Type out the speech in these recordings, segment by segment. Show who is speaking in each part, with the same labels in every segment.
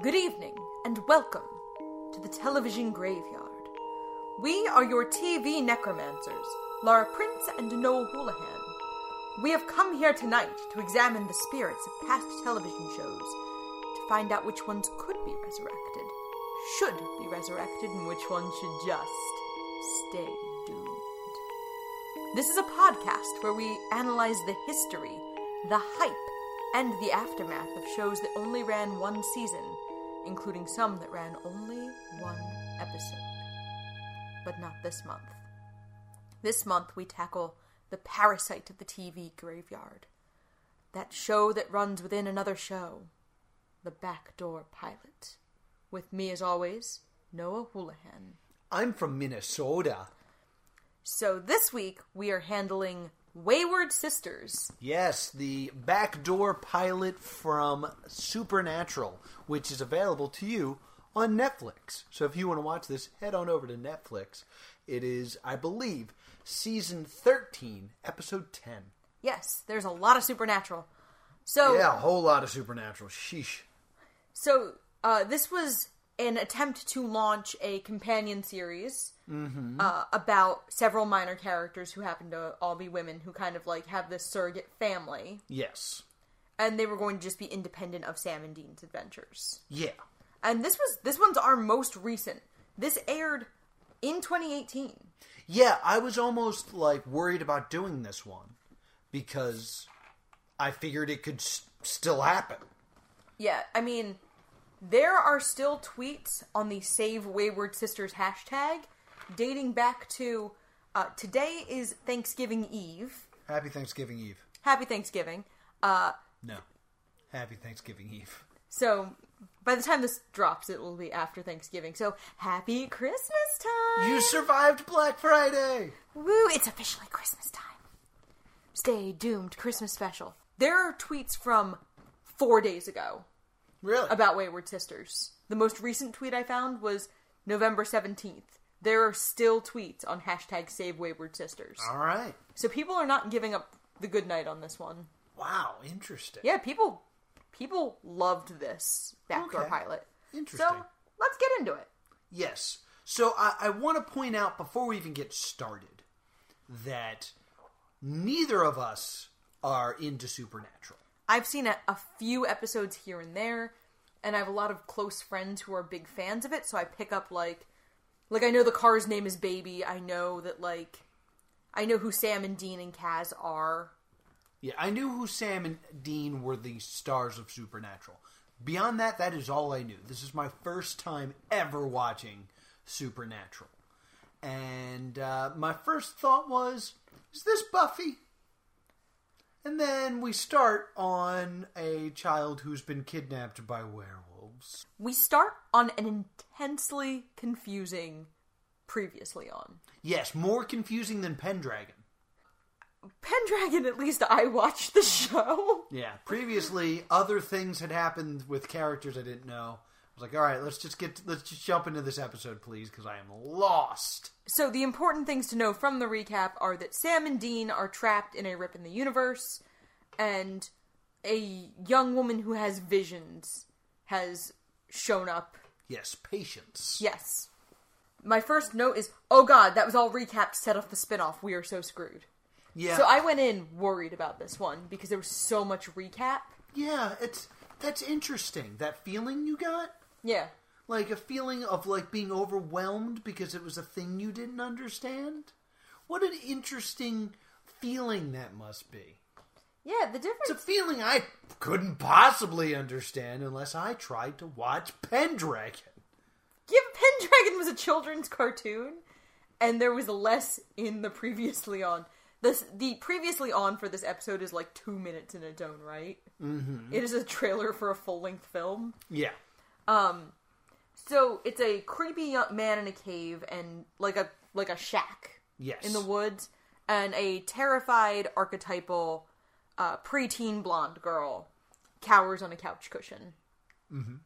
Speaker 1: Good evening, and welcome to the television graveyard. We are your TV necromancers, Laura Prince and Noel Houlihan. We have come here tonight to examine the spirits of past television shows, to find out which ones could be resurrected, should be resurrected, and which ones should just stay doomed. This is a podcast where we analyze the history, the hype, and the aftermath of shows that only ran one season, including some that ran only one episode. But not this month. This month we tackle The Parasite of the TV Graveyard. That show that runs within another show. The Backdoor Pilot. With me, as always, Noah Houlihan.
Speaker 2: I'm from Minnesota.
Speaker 1: So this week we are handling Wayward Sisters.
Speaker 2: Yes, the backdoor pilot from Supernatural, which is available to you on Netflix. So if you want to watch this, head on over to Netflix. It is, I believe, season 13, episode 10.
Speaker 1: Yes, there's a lot of supernatural. So
Speaker 2: Yeah, a whole lot of Supernatural. Sheesh.
Speaker 1: So, uh, this was an attempt to launch a companion series uh, about several minor characters who happen to all be women who kind of like have this surrogate family,
Speaker 2: Yes.
Speaker 1: and they were going to just be independent of Sam and Dean's adventures.
Speaker 2: Yeah.
Speaker 1: And this was this one's our most recent. This aired in 2018.
Speaker 2: Yeah, I was almost like worried about doing this one because I figured it could s- still happen.
Speaker 1: Yeah, I mean, there are still tweets on the Save Wayward Sisters hashtag dating back to uh, today is Thanksgiving Eve.
Speaker 2: Happy Thanksgiving Eve.
Speaker 1: Happy Thanksgiving. Uh,
Speaker 2: No. Happy Thanksgiving Eve.
Speaker 1: so by the time this drops, it will be after Thanksgiving. So happy Christmas time!
Speaker 2: You survived Black Friday!
Speaker 1: Woo! It's officially Christmas time. Stay doomed Christmas special. There are tweets from four days ago
Speaker 2: Really?
Speaker 1: about Wayward Sisters. The most recent tweet I found was November 17th. There are still tweets on hashtag Save Wayward Sisters.
Speaker 2: All right.
Speaker 1: So people are not giving up the good night on this one.
Speaker 2: Wow, interesting.
Speaker 1: Yeah, people people loved this backdoor
Speaker 2: Okay.
Speaker 1: pilot.
Speaker 2: Interesting.
Speaker 1: So let's get into it.
Speaker 2: Yes. So I, I want to point out before we even get started that neither of us are into Supernatural.
Speaker 1: I've seen a, a few episodes here and there, and I have a lot of close friends who are big fans of it, so I pick up like like I know the car's name is Baby. I know that like I know who Sam and Dean and Cas are.
Speaker 2: Yeah, I knew who Sam and Dean were the stars of Supernatural. Beyond that, that is all I knew. This is my first time ever watching Supernatural. And uh, my first thought was, is this Buffy? And then we start on a child who's been kidnapped by werewolves.
Speaker 1: We start on an intensely confusing previously on.
Speaker 2: Yes, more confusing than Pendragon.
Speaker 1: Pendragon, at least I watched the show.
Speaker 2: Yeah, previously other things had happened with characters I didn't know. I was like, all right, let's just get let's just jump into this episode, please, because I am lost.
Speaker 1: So the important things to know from the recap are that Sam and Dean are trapped in a rip in the universe, and a young woman who has visions has shown up.
Speaker 2: Yes, patience.
Speaker 1: Yes. My first note is, oh god, that was all recap set off the spinoff. We are so screwed.
Speaker 2: Yeah,
Speaker 1: So I went in worried about this one because there was so much recap.
Speaker 2: yeah, it's that's interesting. That feeling you got,
Speaker 1: Yeah.
Speaker 2: like a feeling of like being overwhelmed because it was a thing you didn't understand. What an interesting feeling that must be.
Speaker 1: Yeah, the difference.
Speaker 2: It's a feeling I couldn't possibly understand unless I tried to watch Pendragon.
Speaker 1: Yeah, Pendragon was a children's cartoon, and there was less in the previously on. This the previously on for this episode is like two minutes in its own right. Mm-hmm. is a trailer for a full length film.
Speaker 2: Yeah.
Speaker 1: So it's a creepy man in a cave and like a like a shack
Speaker 2: Yes.
Speaker 1: in the woods, and a terrified archetypal uh, preteen blonde girl cowers on a couch cushion. Mm-hmm.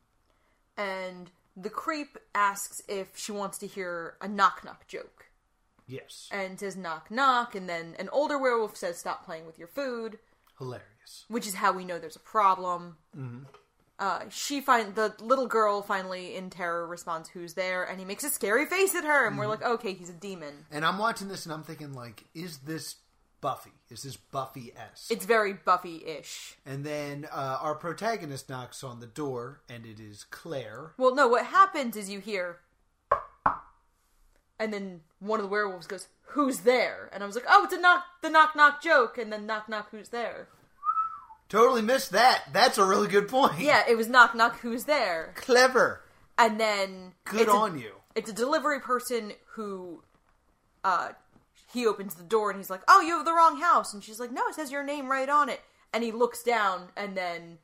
Speaker 1: And the creep asks if she wants to hear a knock knock joke.
Speaker 2: Yes.
Speaker 1: and says knock knock, and then an older werewolf says stop playing with your food,
Speaker 2: Hilarious.
Speaker 1: which is how we know there's a problem. Uh, she find the little girl finally in terror responds, "Who's there?" And he makes a scary face at her, and we're like, "Okay, he's a demon."
Speaker 2: And I'm watching this and I'm thinking, like, is this Buffy? Is this Buffy esque?
Speaker 1: It's very Buffy-ish.
Speaker 2: And then uh, our protagonist knocks on the door, and it is Claire.
Speaker 1: Well, no, what happens is you hear, and then one of the werewolves goes, "Who's there?" And I was like, "Oh, it's a knock, the knock knock joke," and then knock knock, who's there?
Speaker 2: Totally missed that. That's a really good point.
Speaker 1: Yeah, it was knock knock, who's there?
Speaker 2: Clever.
Speaker 1: And then
Speaker 2: Good
Speaker 1: it's a-
Speaker 2: on you.
Speaker 1: It's a delivery person who, uh, he opens the door and he's like, "Oh, you have the wrong house," and she's like, "No, it says your name right on it." And he looks down, and then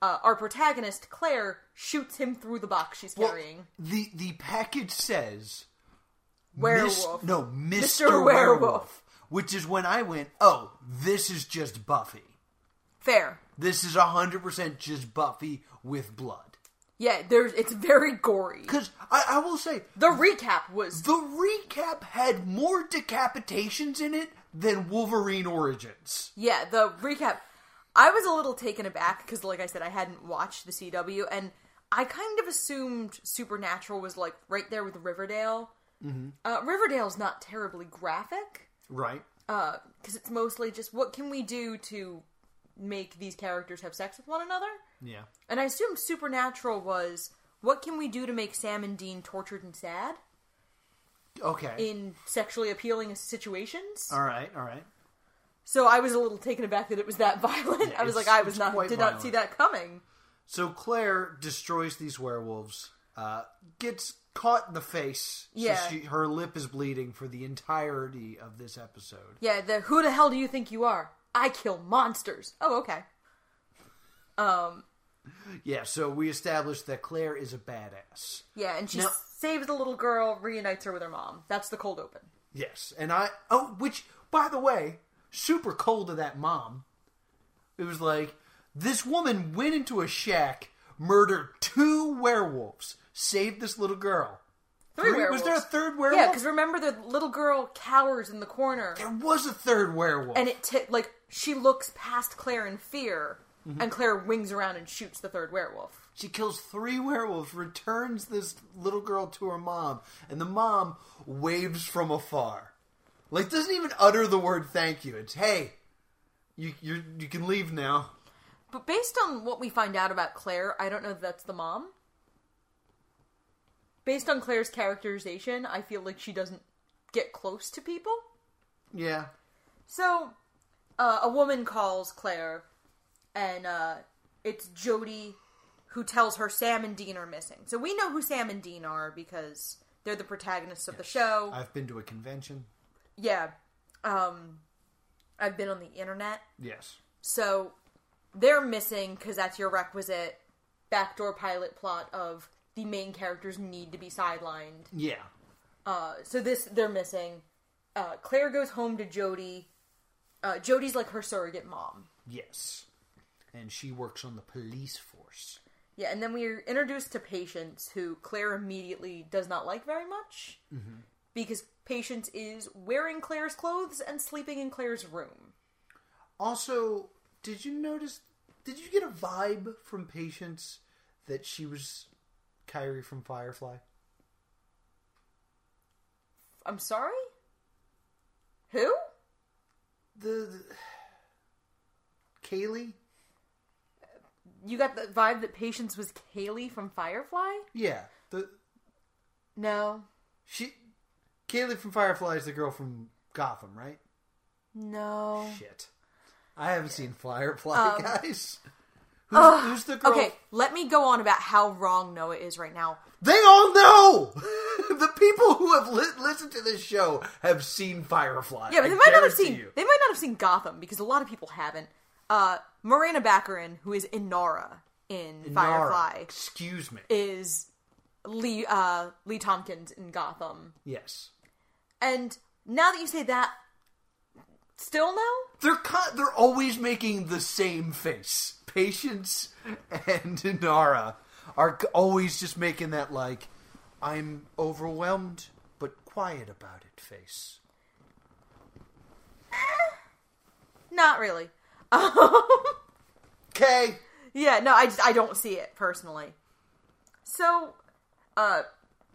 Speaker 1: uh, our protagonist Claire shoots him through the box she's
Speaker 2: Well,
Speaker 1: carrying.
Speaker 2: the the package says
Speaker 1: Werewolf.
Speaker 2: Mis- no, Mr.
Speaker 1: Mr.
Speaker 2: Werewolf.
Speaker 1: Werewolf.
Speaker 2: Which is when I went, oh, this is just Buffy.
Speaker 1: Fair.
Speaker 2: This is 100% just Buffy with blood.
Speaker 1: Yeah, there's it's very gory.
Speaker 2: Because I, I will say,
Speaker 1: The recap was
Speaker 2: the recap had more decapitations in it than Wolverine Origins.
Speaker 1: yeah, the recap. I was a little taken aback because, like I said, I hadn't watched the CW, and I kind of assumed Supernatural was like right there with Riverdale. Mm-hmm. Uh, Riverdale's not terribly graphic
Speaker 2: Right.
Speaker 1: because it's mostly just what can we do to make these characters have sex with one another.
Speaker 2: Yeah.
Speaker 1: And I assumed Supernatural was what can we do to make Sam and Dean tortured and sad
Speaker 2: Okay.
Speaker 1: in sexually appealing situations.
Speaker 2: all right. All right.
Speaker 1: So I was a little taken aback that it was that violent.
Speaker 2: Yeah,
Speaker 1: I was like, I was not did not see that coming.
Speaker 2: So Claire destroys these werewolves, uh, gets caught in the face.
Speaker 1: Yeah.
Speaker 2: So she, her lip is bleeding for the entirety of this episode.
Speaker 1: Yeah, the who the hell do you think you are? I kill monsters. Oh, okay. Um,
Speaker 2: Yeah, so we established that Claire is a badass.
Speaker 1: yeah, and she
Speaker 2: Now-
Speaker 1: saves the little girl, reunites her with her mom. That's the cold open.
Speaker 2: Yes, and I oh, which by the way, super cold of that mom. It was like this woman went into a shack, murdered two werewolves, saved this little girl.
Speaker 1: Three
Speaker 2: Was there a third werewolf?
Speaker 1: Yeah, because remember the little girl cowers in the corner,
Speaker 2: there was a third werewolf.
Speaker 1: and it t- like she looks past Claire in fear,
Speaker 2: Mm-hmm.
Speaker 1: and Claire wings around and shoots the third werewolf.
Speaker 2: She kills three werewolves, returns this little girl to her mom, and the mom waves from afar. Like doesn't even utter the word thank you. It's hey, you you you can leave now.
Speaker 1: But based on what we find out about Claire, I don't know if that's the mom. Based on Claire's characterization, I feel like she doesn't get close to people.
Speaker 2: Yeah.
Speaker 1: So, uh, a woman calls Claire, and uh, it's Jody who tells her Sam and Dean are missing. So we know who Sam and Dean are because they're the protagonists of the show.
Speaker 2: I've been to a convention.
Speaker 1: yeah. Um, I've been on the internet.
Speaker 2: Yes.
Speaker 1: So they're missing because that's your requisite backdoor pilot plot of the main characters need to be sidelined.
Speaker 2: Yeah.
Speaker 1: Uh, so this they're missing. Uh, Claire goes home to Jody. Uh, Jody's like her surrogate mom.
Speaker 2: Yes. And she works on the police force.
Speaker 1: Yeah, and then we're introduced to Patience, who Claire immediately does not like very much because Patience is wearing Claire's clothes and sleeping in Claire's room.
Speaker 2: Also, did you notice? Did you get a vibe from Patience that she was Kyrie from Firefly?
Speaker 1: I'm sorry. Who?
Speaker 2: The, the Kaylee.
Speaker 1: You got the vibe that Patience was Kaylee from Firefly?
Speaker 2: Yeah. The
Speaker 1: No.
Speaker 2: she Kaylee from Firefly is the girl from Gotham, right?
Speaker 1: No.
Speaker 2: Shit. I haven't seen Firefly, um, guys. Who's, who's the girl?
Speaker 1: Okay, let me go on about how wrong Noah is right now.
Speaker 2: They all know. the people who have li- listened to this show have seen Firefly.
Speaker 1: Yeah, but
Speaker 2: I
Speaker 1: they might not have seen
Speaker 2: you.
Speaker 1: they might not have seen Gotham because a lot of people haven't. Uh Morena Baccarin, who is Inara in
Speaker 2: Nara,
Speaker 1: Firefly,
Speaker 2: Excuse me.
Speaker 1: is Lee uh Lee Thompkins in Gotham.
Speaker 2: yes.
Speaker 1: And now that you say that still no?
Speaker 2: They're co- they're always making the same face. Patience and Inara are always just making that like I'm overwhelmed but quiet about it face.
Speaker 1: Not really.
Speaker 2: Okay.
Speaker 1: yeah, no, I just I don't see it personally. So, uh,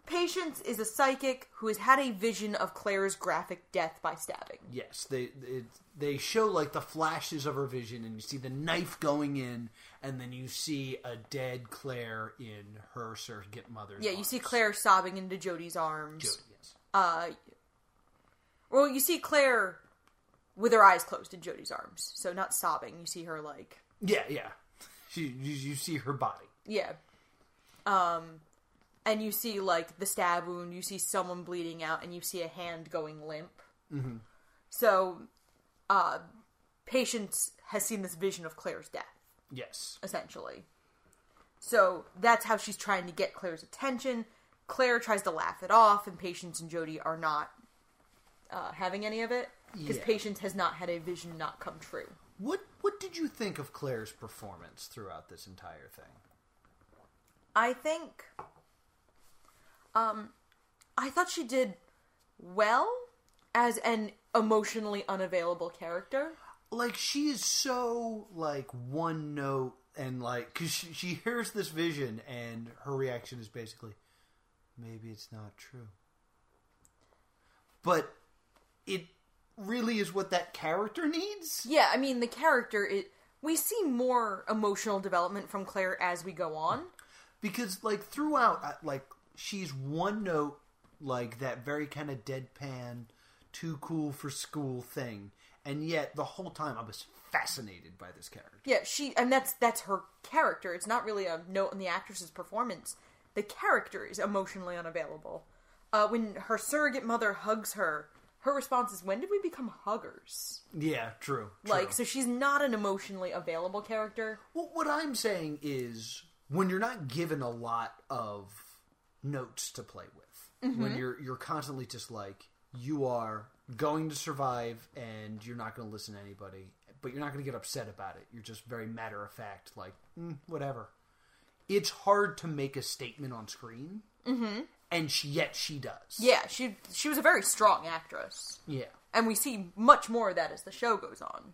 Speaker 1: Patience is a psychic who has had a vision of Claire's graphic death by stabbing.
Speaker 2: Yes, they it, they show like the flashes of her vision, and you see the knife going in, and then you see a dead Claire in her surrogate mother's.
Speaker 1: Yeah, you see. Claire sobbing into Jody's arms.
Speaker 2: Jody, yes.
Speaker 1: Uh, well, you see Claire with her eyes closed in Jody's arms, so not sobbing. You see her like,
Speaker 2: Yeah, yeah. She, you, you see her body.
Speaker 1: yeah. Um, and you see like the stab wound. You see someone bleeding out, and you see a hand going limp. Mm-hmm. So, uh, Patience has seen this vision of Claire's death.
Speaker 2: Yes.
Speaker 1: essentially. So that's how she's trying to get Claire's attention. Claire tries to laugh it off, and Patience and Jody are not uh, having any of it because
Speaker 2: Yeah.
Speaker 1: Patience has not had a vision not come true.
Speaker 2: What What did you think of Claire's performance throughout this entire thing?
Speaker 1: I think, um, I thought she did well as an emotionally unavailable character.
Speaker 2: Like she is so like one note and like because she, she hears this vision and her reaction is basically maybe it's not true. But it really is what that character needs.
Speaker 1: Yeah, I mean the character it. We see more emotional development from Claire as we go on.
Speaker 2: because like throughout uh, like she's one note like that very kind of deadpan too cool for school thing and yet the whole time i was fascinated by this character
Speaker 1: Yeah, she and that's that's her character. It's not really a note in the actress's performance. The character is emotionally unavailable. Uh, when her surrogate mother hugs her, her response is, "When did we become huggers?"
Speaker 2: yeah true,
Speaker 1: Like, so she's not an emotionally available character.
Speaker 2: well, what i'm saying is when you're not given a lot of notes to play with. When you're you're constantly just like you are going to survive and you're not going to listen to anybody but you're not going to get upset about it. You're just very matter of fact like mm, whatever. It's hard to make a statement on screen mm-hmm. and she, yet she does.
Speaker 1: Yeah, she she was a very strong actress,
Speaker 2: yeah.
Speaker 1: And we see much more of that as the show goes on.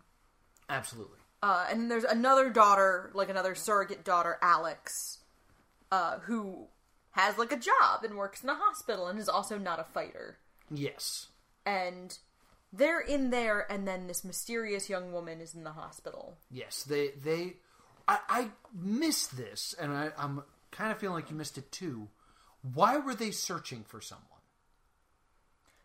Speaker 2: absolutely.
Speaker 1: Uh, and there's another daughter, like another surrogate daughter, Alex, uh, who has like a job and works in a hospital and is also not a fighter.
Speaker 2: yes
Speaker 1: And they're in there, and then this mysterious young woman is in the hospital.
Speaker 2: yes they they i, I missed this and I, i'm kind of feeling like you missed it too why were they searching for someone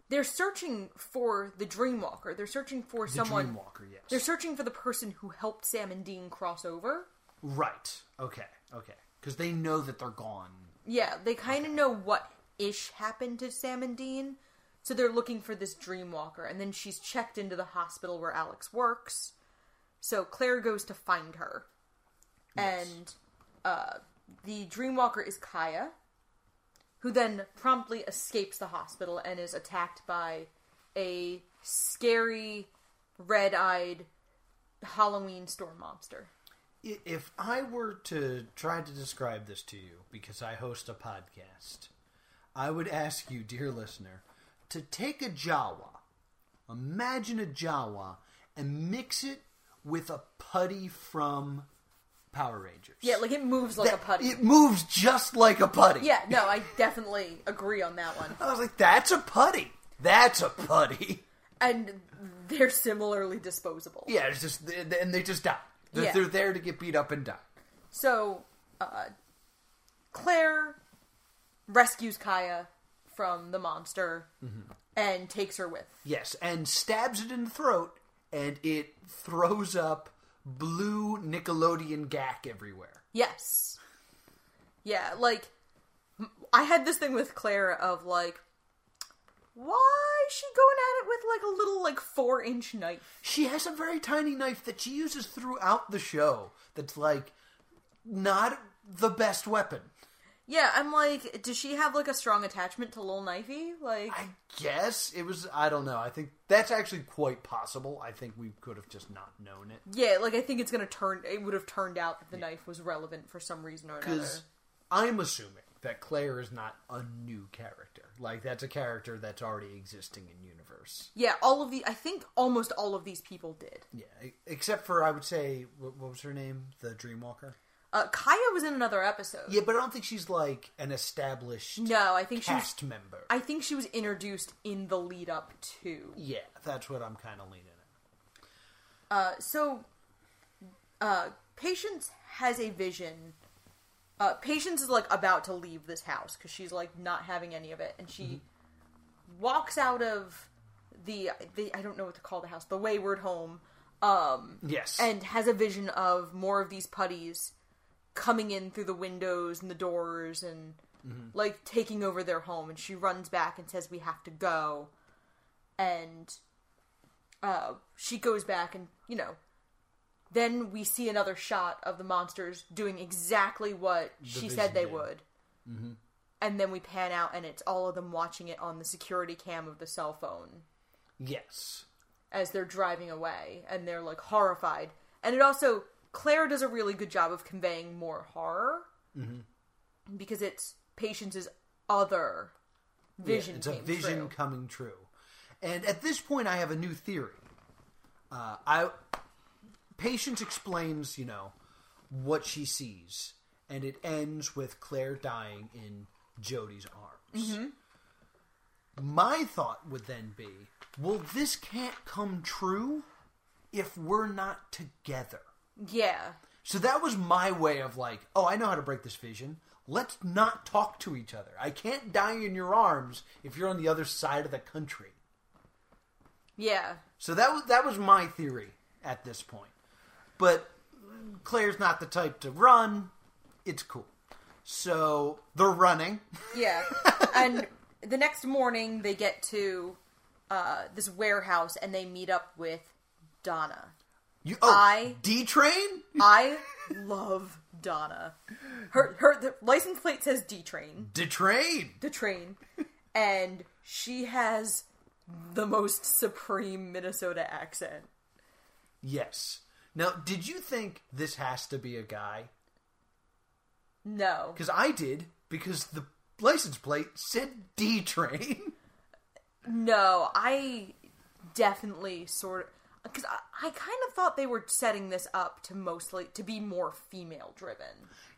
Speaker 1: They're searching for the Dreamwalker. They're searching for
Speaker 2: the
Speaker 1: someone.
Speaker 2: dreamwalker yes
Speaker 1: They're searching for the person who helped Sam and Dean cross over.
Speaker 2: Right. Okay. Okay. Because they know that they're gone.
Speaker 1: Yeah, they kind of know what ish happened to Sam and Dean, so they're looking for this Dreamwalker. And then she's checked into the hospital where Alex works, so Claire goes to find her, and uh, the Dreamwalker is Kaya, who then promptly escapes the hospital and is attacked by a scary, red-eyed Halloween storm monster.
Speaker 2: If I were to try to describe this to you, because I host a podcast, I would ask you, dear listener, to take a Jawa, imagine a Jawa, and mix it with a putty from Power Rangers.
Speaker 1: Yeah, like it moves like a putty.
Speaker 2: It moves just like a putty.
Speaker 1: Yeah, no, I definitely agree on that one.
Speaker 2: I was like, that's a putty. That's a putty.
Speaker 1: And they're similarly disposable.
Speaker 2: Yeah, it's just and they just die. They're,
Speaker 1: Yeah.
Speaker 2: they're there to get beat up and die.
Speaker 1: So, uh, Claire rescues Kaya from the monster and takes her with.
Speaker 2: Yes, and stabs it in the throat, and it throws up blue Nickelodeon Gak everywhere.
Speaker 1: Yes. Yeah, like, I had this thing with Claire of, like, why is she going at it with, like, a little, like, four inch knife?
Speaker 2: She has a very tiny knife that she uses throughout the show. That's like not the best weapon.
Speaker 1: Yeah, I'm like, does she have, like, a strong attachment to Lil Knifey? Like,
Speaker 2: I guess it was. I don't know. I think that's actually quite possible. I think we could have just not known it.
Speaker 1: yeah, like, I think it's gonna turn, it would have turned out that the knife was relevant for some reason or another.
Speaker 2: Because I'm assuming that Claire is not a new character. Like that's a character that's already existing in universe.
Speaker 1: Yeah, all of the I think almost all of these people did.
Speaker 2: Yeah, except for I would say what, what was her name? The Dreamwalker.
Speaker 1: Uh, Kaya was in another episode.
Speaker 2: Yeah, but I don't think she's like an established
Speaker 1: No, I think she was.
Speaker 2: cast member.
Speaker 1: I think she was introduced in the lead up to.
Speaker 2: yeah, that's what I'm kind of leaning at.
Speaker 1: Uh, so, uh, Patience has a vision. Uh, Patience is like about to leave this house because she's like not having any of it, and she walks out of the, the I don't know what to call the house, the Wayward Home, um,
Speaker 2: Yes,
Speaker 1: and has a vision of more of these putties coming in through the windows and the doors and like taking over their home and she runs back and says we have to go. And uh, she goes back and you know then we see another shot of the monsters doing exactly what she said they
Speaker 2: did.
Speaker 1: would and then we pan out and it's all of them watching it on the security cam of the cell phone
Speaker 2: yes,
Speaker 1: as they're driving away and they're like horrified and it also claire does a really good job of conveying more horror because it's patience's other vision
Speaker 2: Yeah, it's a vision
Speaker 1: true.
Speaker 2: coming true. And at this point, I have a new theory. Uh, I Patience explains, you know, what she sees, and it ends with Claire dying in Jody's arms.
Speaker 1: Mm-hmm.
Speaker 2: My thought would then be, well, this can't come true if we're not together.
Speaker 1: yeah
Speaker 2: So that was my way of like, oh, I know how to break this vision. Let's not talk to each other. I can't die in your arms if you're on the other side of the country.
Speaker 1: yeah
Speaker 2: So that was that was my theory at this point. But Claire's not the type to run. It's cool. So they're running.
Speaker 1: yeah and the next morning they get to uh, this warehouse and they meet up with donna
Speaker 2: You oh
Speaker 1: I-
Speaker 2: D train?
Speaker 1: i love donna her her the license plate says d train
Speaker 2: D train.
Speaker 1: the train, and she has the most supreme Minnesota accent.
Speaker 2: Yes. Now, did you think this has to be a guy?
Speaker 1: No,
Speaker 2: Because I did. Because the license plate said D train.
Speaker 1: no, I definitely sort of because I, I kind of thought they were setting this up to mostly to be more female driven.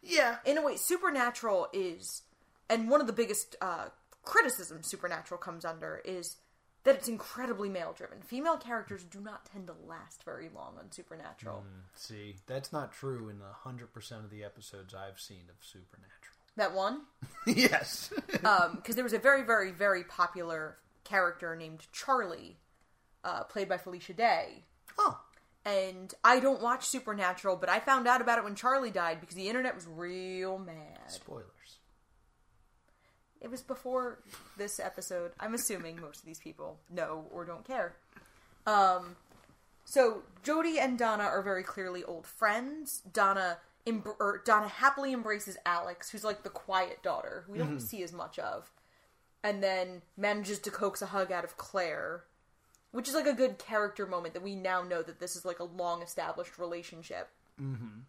Speaker 2: yeah.
Speaker 1: In a way, Supernatural is, and one of the biggest uh, criticisms Supernatural comes under is that it's incredibly male driven. Female characters do not tend to last very long on Supernatural.
Speaker 2: See, that's not true in hundred percent of the episodes I've seen of Supernatural.
Speaker 1: That one.
Speaker 2: yes.
Speaker 1: because there was a very, very, very popular character named Charlie, uh, played by Felicia Day.
Speaker 2: oh.
Speaker 1: And I don't watch Supernatural, but I found out about it when Charlie died because the internet was real mad.
Speaker 2: Spoilers.
Speaker 1: It was before this episode. I'm assuming most of these people know or don't care. Um, so Jody and Donna are very clearly old friends. Donna, em- or Donna happily embraces Alex, who's like the quiet daughter, who we don't see as much of, and then manages to coax a hug out of Claire, which is like a good character moment that we now know that this is like a long established relationship. Mm-hmm.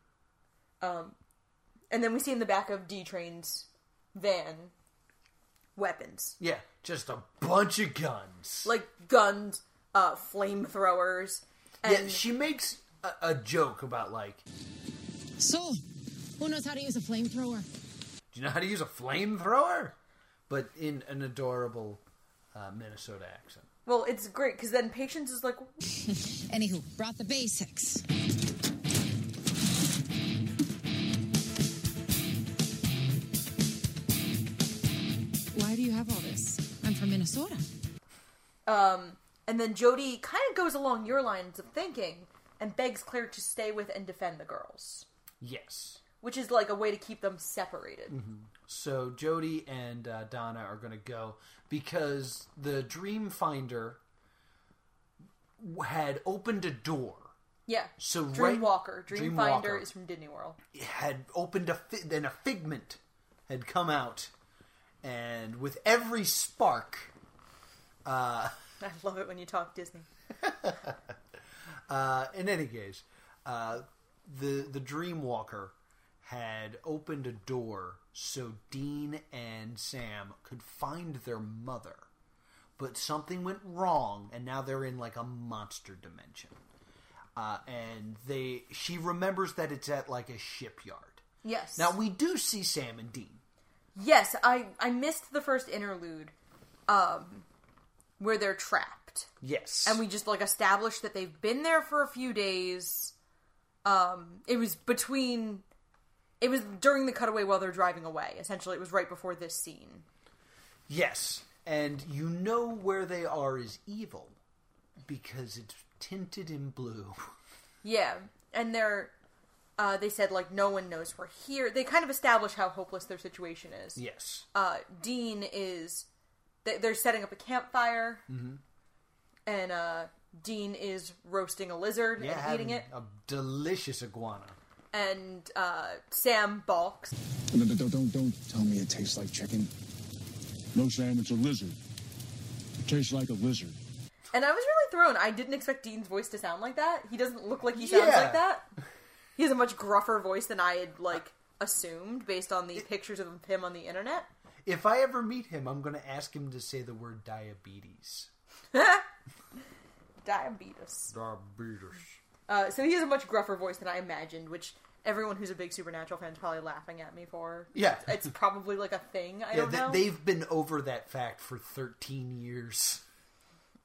Speaker 1: Um, and then we see in the back of D Train's van weapons
Speaker 2: Yeah, just a bunch of guns.
Speaker 1: like guns, uh, flamethrowers, and
Speaker 2: yeah, she makes a, a joke about like,
Speaker 3: So, who knows how to use a flamethrower?
Speaker 2: do you know how to use a flamethrower? But in an adorable uh, Minnesota accent.
Speaker 1: well, it's great because then Patience is like,
Speaker 3: Anywho, brought the basics. I'm Minnesota.
Speaker 1: um, and then Jody kind of goes along your lines of thinking and begs Claire to stay with and defend the girls,
Speaker 2: Yes.
Speaker 1: which is like a way to keep them separated.
Speaker 2: So Jody and uh, Donna are going to go because the Dream Finder w- had opened a door.
Speaker 1: Yeah.
Speaker 2: So right-
Speaker 1: Dreamwalker,
Speaker 2: Dreamwalker.
Speaker 1: Dreamfinder is from Disney World.
Speaker 2: It had opened a fi- then a figment had come out, and with every spark,
Speaker 1: I love it when you talk Disney.
Speaker 2: uh, in any case, uh, the the Dreamwalker had opened a door so Dean and Sam could find their mother, but something went wrong, and now they're in like a monster dimension. Uh, and they she remembers that it's at like a shipyard,
Speaker 1: Yes.
Speaker 2: Now we do see Sam and Dean.
Speaker 1: Yes, I I missed the first interlude, um, where they're trapped,
Speaker 2: Yes,
Speaker 1: and we just like established that they've been there for a few days. Um, it was between, it was during the cutaway while they're driving away. Essentially, it was right before this scene.
Speaker 2: yes, and you know where they are is evil because it's tinted in blue.
Speaker 1: Yeah, and they're, uh, they said like no one knows we're here. They kind of establish how hopeless their situation is.
Speaker 2: yes,
Speaker 1: uh, Dean is they're setting up a campfire,
Speaker 2: Mm-hmm.
Speaker 1: and uh, Dean is roasting a lizard
Speaker 2: yeah,
Speaker 1: and eating it,
Speaker 2: a delicious iguana.
Speaker 1: and uh, Sam balks.
Speaker 4: Don't, don't, don't, don't tell me it tastes like chicken. No, Sam, it's a lizard. It tastes like a lizard.
Speaker 1: And I was really thrown. I didn't expect Dean's voice to sound like that. He doesn't look like he sounds
Speaker 2: Yeah.
Speaker 1: like that. He has a much gruffer voice than I had like assumed based on the pictures of him on the internet.
Speaker 2: If I ever meet him, I'm going to ask him to say the word diabetes.
Speaker 1: Diabetes.
Speaker 2: Diabetes.
Speaker 1: Uh, so he has a much gruffer voice than I imagined, which everyone who's a big Supernatural fan is probably laughing at me for.
Speaker 2: Yeah.
Speaker 1: It's probably like a thing. I
Speaker 2: Yeah,
Speaker 1: don't
Speaker 2: th-
Speaker 1: know.
Speaker 2: they've been over that fact for 13 years.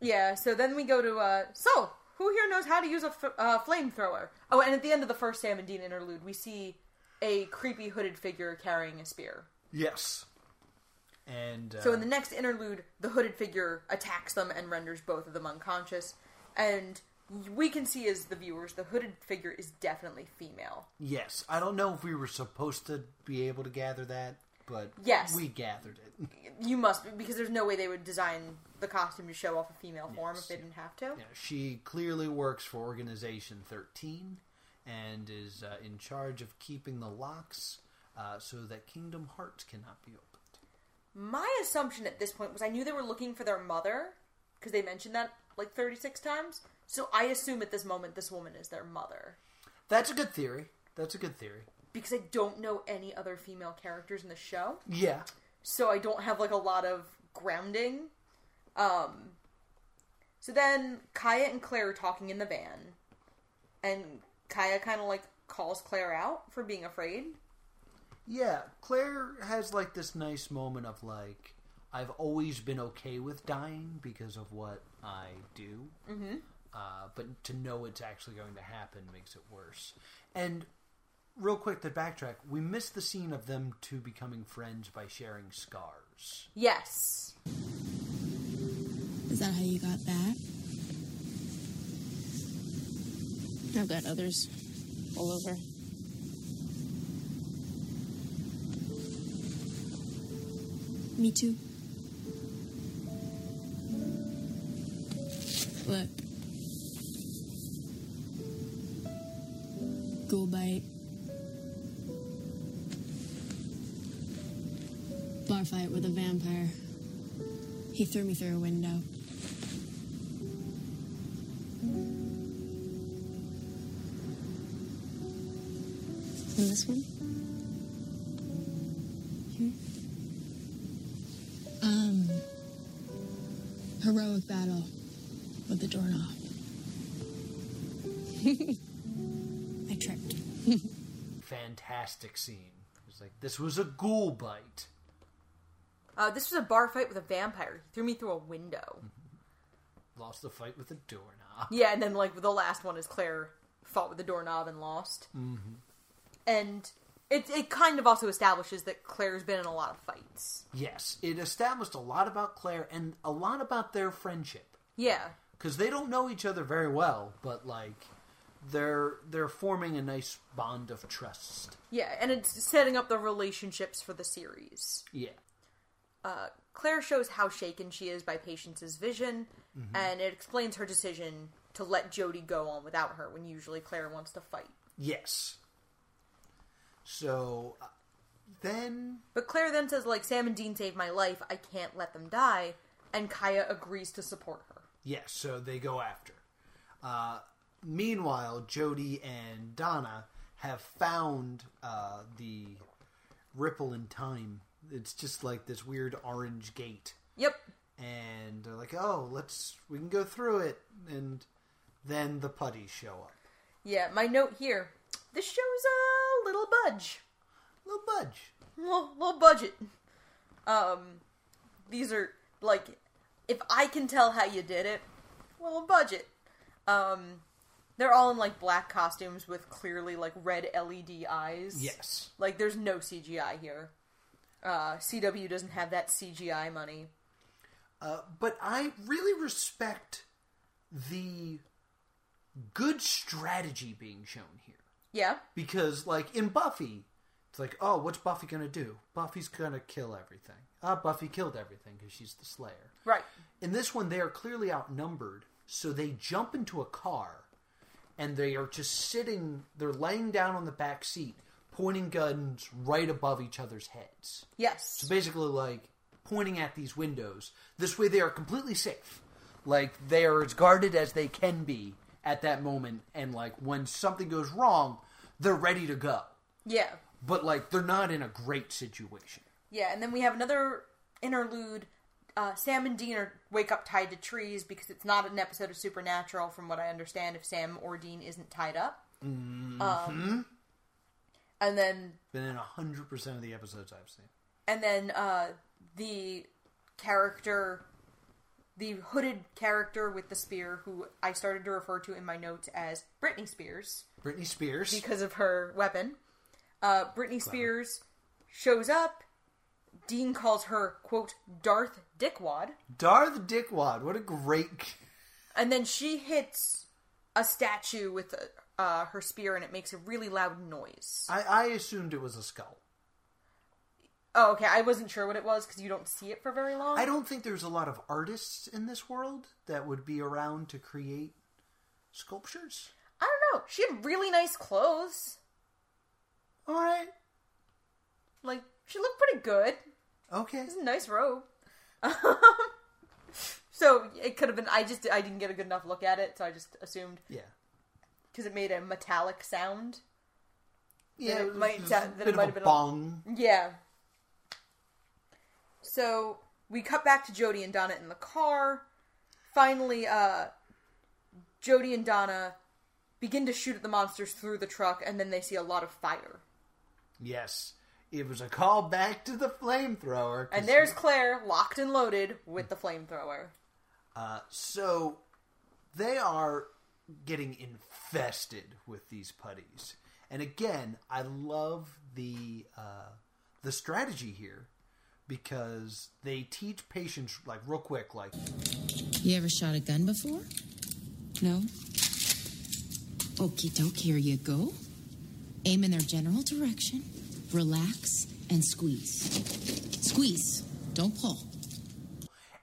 Speaker 1: Yeah, so then we go to, uh, so, who here knows how to use a f- uh, flamethrower? Oh, and at the end of the first Sam and Dean interlude, we see a creepy hooded figure carrying a spear.
Speaker 2: Yes. And uh,
Speaker 1: So in the next interlude, the hooded figure attacks them and renders both of them unconscious. And we can see as the viewers, the hooded figure is definitely female.
Speaker 2: yes, I don't know if we were supposed to be able to gather that, but
Speaker 1: Yes.
Speaker 2: we gathered it.
Speaker 1: You must, because there's no way they would design the costume to show off a female form if they didn't have to.
Speaker 2: Yeah, she clearly works for Organization 13 and is uh, in charge of keeping the locks uh, so that Kingdom Hearts cannot be opened.
Speaker 1: My assumption at this point was I knew they were looking for their mother because they mentioned that like 36 times. So I assume at this moment this woman is their mother
Speaker 2: That's a good theory. That's a good theory.
Speaker 1: because I don't know any other female characters in the show.
Speaker 2: Yeah.
Speaker 1: So I don't have like a lot of grounding. Um so then Kaya and Claire are talking in the van and Kaya kind of like calls Claire out for being afraid.
Speaker 2: Yeah, Claire has like this nice moment of like, I've always been okay with dying because of what I do. Mm-hmm. Uh, but to know it's actually going to happen makes it worse. And real quick, to backtrack, we missed the scene of them two becoming friends by sharing scars.
Speaker 1: Yes.
Speaker 5: Is that how you got that? I've got others all over. Me too. Look. Go bite. Bar fight with a vampire. He threw me through a window. And this one? Here? Heroic battle with the doorknob. I tripped.
Speaker 2: Fantastic scene. It's like, this was a ghoul bite.
Speaker 1: Uh, this was a bar fight with a vampire. He threw me through a window.
Speaker 2: Lost the fight with a doorknob.
Speaker 1: Yeah, and then like the last one is Claire fought with the doorknob and lost. Mm-hmm. And it it kind of also establishes that Claire's been in a lot of fights.
Speaker 2: Yes, it established a lot about Claire and a lot about their friendship.
Speaker 1: Yeah,
Speaker 2: because they don't know each other very well, but like they're they're forming a nice bond of trust.
Speaker 1: yeah, and it's setting up the relationships for the series.
Speaker 2: Yeah,
Speaker 1: Uh, Claire shows how shaken she is by Patience's vision, and it explains her decision to let Jody go on without her when usually Claire wants to fight.
Speaker 2: yes. So uh, then,
Speaker 1: But Claire then says, like, Sam and Dean saved my life, I can't let them die, and Kaya agrees to support her.
Speaker 2: yes, so they go after. Uh, meanwhile, Jody and Donna have found uh, the ripple in time. It's just like this weird orange gate.
Speaker 1: Yep.
Speaker 2: and they're like, "Oh, let's we can go through it." And then the putties show up.
Speaker 1: Yeah, my note here. This show's a little budge.
Speaker 2: little budge.
Speaker 1: little, little budget. Um, these are like, if I can tell how you did it, little budget. Um, they're all in like black costumes with clearly like red LED eyes.
Speaker 2: Yes.
Speaker 1: Like there's no CGI here. Uh, CW doesn't have that CGI money.
Speaker 2: Uh, but I really respect the good strategy being shown here.
Speaker 1: Yeah.
Speaker 2: Because, like, in Buffy, it's like, oh, what's Buffy gonna do? Buffy's gonna kill everything. Ah, Buffy killed everything because she's the Slayer.
Speaker 1: Right.
Speaker 2: In this one, they are clearly outnumbered, so they jump into a car and they are just sitting, they're laying down on the back seat, pointing guns right above each other's heads.
Speaker 1: Yes.
Speaker 2: So basically, like, pointing at these windows. This way, they are completely safe. Like, they are as guarded as they can be at that moment, and, like, when something goes wrong, they're ready to go.
Speaker 1: Yeah.
Speaker 2: But, like, they're not in a great situation.
Speaker 1: Yeah, and then we have another interlude. Uh, Sam and Dean are wake up tied to trees because it's not an episode of Supernatural, from what I understand. If Sam or Dean isn't tied up,
Speaker 2: Mm-hmm.
Speaker 1: um, and then
Speaker 2: Been in 100% of the episodes I've seen.
Speaker 1: and then uh, the character, the hooded character with the spear, who I started to refer to in my notes as Britney Spears
Speaker 2: Britney Spears.
Speaker 1: because of her weapon. Uh, Britney Spears shows up. Dean calls her quote Darth Dickwad.
Speaker 2: Darth Dickwad. What a great.
Speaker 1: And then she hits a statue with uh, her spear, and it makes a really loud noise.
Speaker 2: I, I assumed it was a skull.
Speaker 1: Oh, okay. I wasn't sure what it was because you don't see it for very long.
Speaker 2: I don't think there's a lot of artists in this world that would be around to create sculptures.
Speaker 1: I don't know. She had really nice clothes.
Speaker 2: All right.
Speaker 1: Like she looked pretty good.
Speaker 2: Okay.
Speaker 1: It's a nice robe. so it could have been. I just I didn't get a good enough look at it, so I just assumed
Speaker 2: Yeah.
Speaker 1: because it made a metallic sound.
Speaker 2: Yeah,
Speaker 1: it
Speaker 2: it was
Speaker 1: might sound-
Speaker 2: a
Speaker 1: that it might have
Speaker 2: a
Speaker 1: been a-
Speaker 2: bong.
Speaker 1: Yeah. So we cut back to Jody and Donna in the car. Finally, uh, Jody and Donna begin to shoot at the monsters through the truck, and then they see a lot of fire.
Speaker 2: Yes, it was a call back to the flamethrower.
Speaker 1: And there's Claire locked and loaded with the flamethrower.
Speaker 2: Uh, so they are getting infested with these putties, and again, I love the uh, the strategy here because they teach Patience like real quick, like
Speaker 3: You ever shot a gun before? No? Okie doke, here you go. Aim in their general direction, relax, and squeeze. Squeeze, don't pull.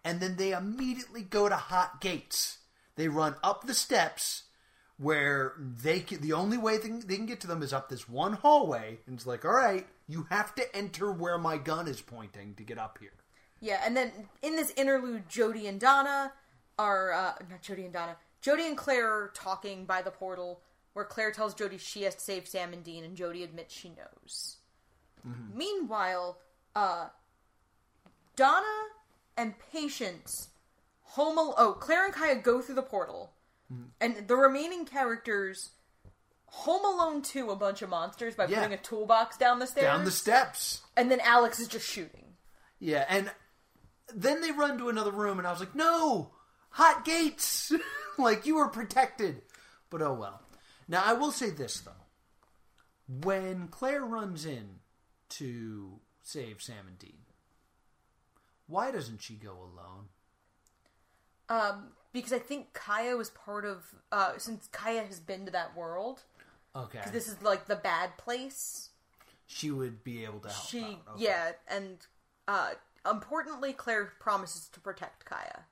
Speaker 2: and then they immediately go to hot gates. They run up the steps where they can, the only way they can, they can get to them is up this one hallway, and it's like, all right, you have to enter where my gun is pointing to get up here.
Speaker 1: Yeah, and then in this interlude, Jody and Donna are uh, not Jody and Donna. Jody and Claire are talking by the portal, where Claire tells Jody she has to save Sam and Dean, and Jody admits she knows. Meanwhile, uh, Donna and Patience home oh Claire and Kaya go through the portal, and the remaining characters home alone 2 a bunch of monsters by
Speaker 2: Yeah.
Speaker 1: putting a toolbox down the stairs,
Speaker 2: Down the steps.
Speaker 1: and then Alex is just shooting.
Speaker 2: Yeah, and then they run to another room, and I was like, no, hot gates. like, you were protected. But oh well. Now, I will say this, though. When Claire runs in to save Sam and Dean, why doesn't she go alone?
Speaker 1: Um, because I think Kaya was part of uh, since Kaya has been to that world.
Speaker 2: Okay.
Speaker 1: 'cause This is like the bad place.
Speaker 2: she would be able to help
Speaker 1: She.
Speaker 2: Okay.
Speaker 1: yeah, and uh, importantly, Claire promises to protect Kaya.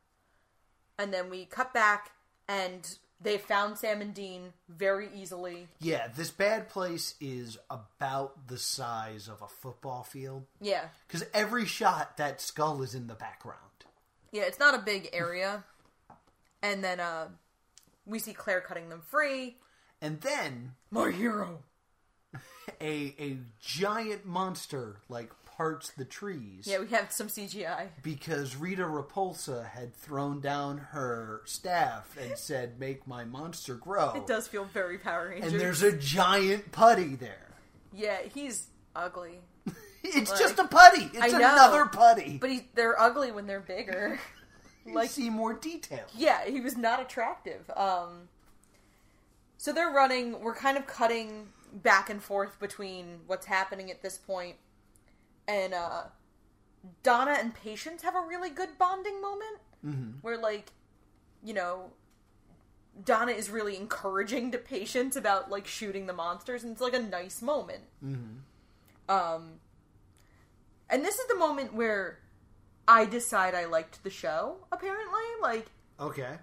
Speaker 1: And then we cut back, and they found Sam and Dean very easily.
Speaker 2: Yeah, this bad place is about the size of a football field.
Speaker 1: Yeah,
Speaker 2: Because every shot, that skull is in the background.
Speaker 1: yeah, it's not a big area. and then uh, we see Claire cutting them free.
Speaker 2: And then
Speaker 1: My hero.
Speaker 2: a a giant monster like parts the trees
Speaker 1: Yeah, we have some CGI.
Speaker 2: because Rita Repulsa had thrown down her staff and said, "Make my monster grow."
Speaker 1: It does feel very Power Rangers.
Speaker 2: and there's a giant putty there.
Speaker 1: Yeah, he's ugly.
Speaker 2: It's
Speaker 1: Like-
Speaker 2: just a putty. It's
Speaker 1: I know.
Speaker 2: another putty.
Speaker 1: But he, they're ugly when they're bigger.
Speaker 2: you
Speaker 1: like-
Speaker 2: see more detail.
Speaker 1: yeah, he was not attractive. Um, so they're running. We're kind of cutting back and forth between what's happening at this point, and uh, Donna and Patience have a really good bonding moment
Speaker 2: Mm-hmm.
Speaker 1: where, like, you know, Donna is really encouraging to Patience about like shooting the monsters, and it's like a nice moment. Mm-hmm. Um, and this is the moment where I decide I liked the show. Apparently, like
Speaker 2: Okay.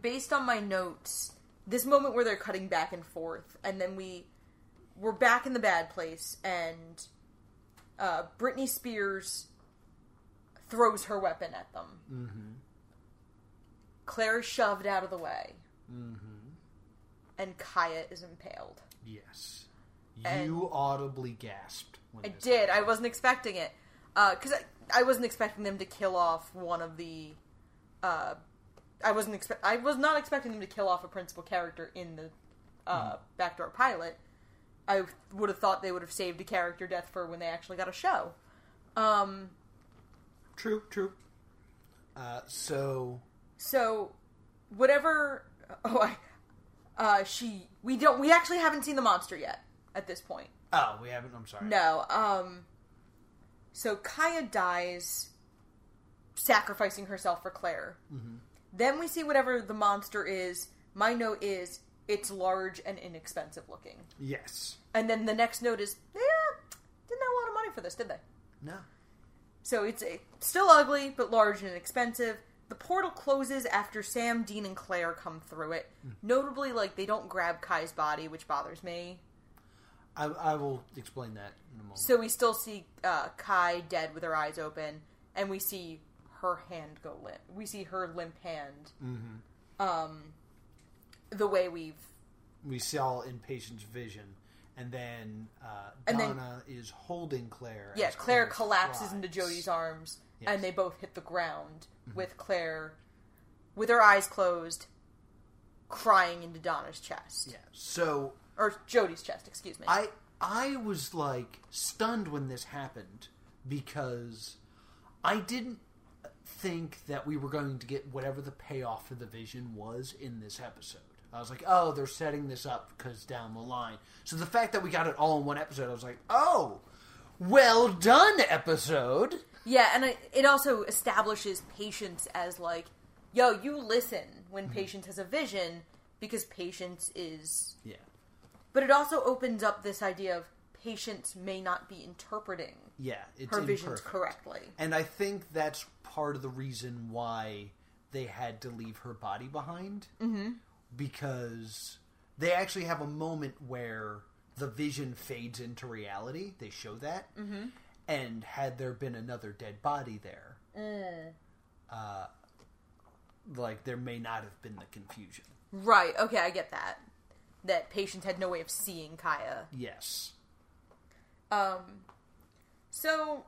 Speaker 1: based on my notes, this moment where they're cutting back and forth, and then we we're back in the bad place, and uh, Britney Spears throws her weapon at them. Mm-hmm. Claire is shoved out of the way, mm-hmm. and Kaya is impaled.
Speaker 2: Yes.
Speaker 1: And-
Speaker 2: You audibly gasped. When
Speaker 1: I did. I wasn't expecting it because I, I wasn't expecting them to kill off one of the. Uh, I wasn't expect. I was not expecting them to kill off a principal character in the uh, backdoor pilot. I would have thought they would have saved a character death for when they actually got a show. Um,
Speaker 2: True, true. Uh, so
Speaker 1: so whatever. Oh, I. Uh, she. We don't. We actually haven't seen the monster yet at this point.
Speaker 2: Oh, we haven't. I'm sorry.
Speaker 1: No. Um. So Kaya dies, sacrificing herself for Claire. Then we see whatever the monster is. My note is it's large and inexpensive looking.
Speaker 2: Yes.
Speaker 1: And then the next note is, yeah, didn't have a lot of money for this, did they?
Speaker 2: No.
Speaker 1: So it's a, still ugly, but large and inexpensive. The portal closes after Sam, Dean, and Claire come through it. Notably, like they don't grab Kai's body, which bothers me.
Speaker 2: I, I will explain that in a moment.
Speaker 1: So we still see uh, Kai dead with her eyes open, and we see her hand go limp. We see her limp hand. Mm-hmm. Um, the way we've
Speaker 2: we saw in Patience's vision, and then uh,
Speaker 1: And then-
Speaker 2: Donna is holding Claire.
Speaker 1: yeah,
Speaker 2: as
Speaker 1: Claire collapses
Speaker 2: flies.
Speaker 1: into Jody's arms,
Speaker 2: Yes. Mm-hmm.
Speaker 1: and they both hit the ground with Claire with her eyes closed, crying into Donna's chest
Speaker 2: Yeah. So
Speaker 1: or Jody's chest. Excuse me.
Speaker 2: I I was like stunned when this happened because I didn't think that we were going to get whatever the payoff for the vision was in this episode. I was like, oh, they're setting this up because down the line. So the fact that we got it all in one episode, I was like, oh, well done, episode.
Speaker 1: Yeah, and I, it also establishes patience as like, yo, you listen when
Speaker 2: Mm-hmm.
Speaker 1: patience has a vision because patience is.
Speaker 2: Yeah.
Speaker 1: But it also opens up this idea of patience may not be interpreting
Speaker 2: Yeah, it's
Speaker 1: her visions correctly.
Speaker 2: And I think that's part of the reason why they had to leave her body behind. Mm-hmm. Because they actually have a moment where the vision fades into reality. They show that. Mm-hmm. And had there been another dead body there, uh, like there may not have been the confusion.
Speaker 1: Right. Okay, I get that. That patience had no way of seeing Kaya.
Speaker 2: Yes.
Speaker 1: Um, so,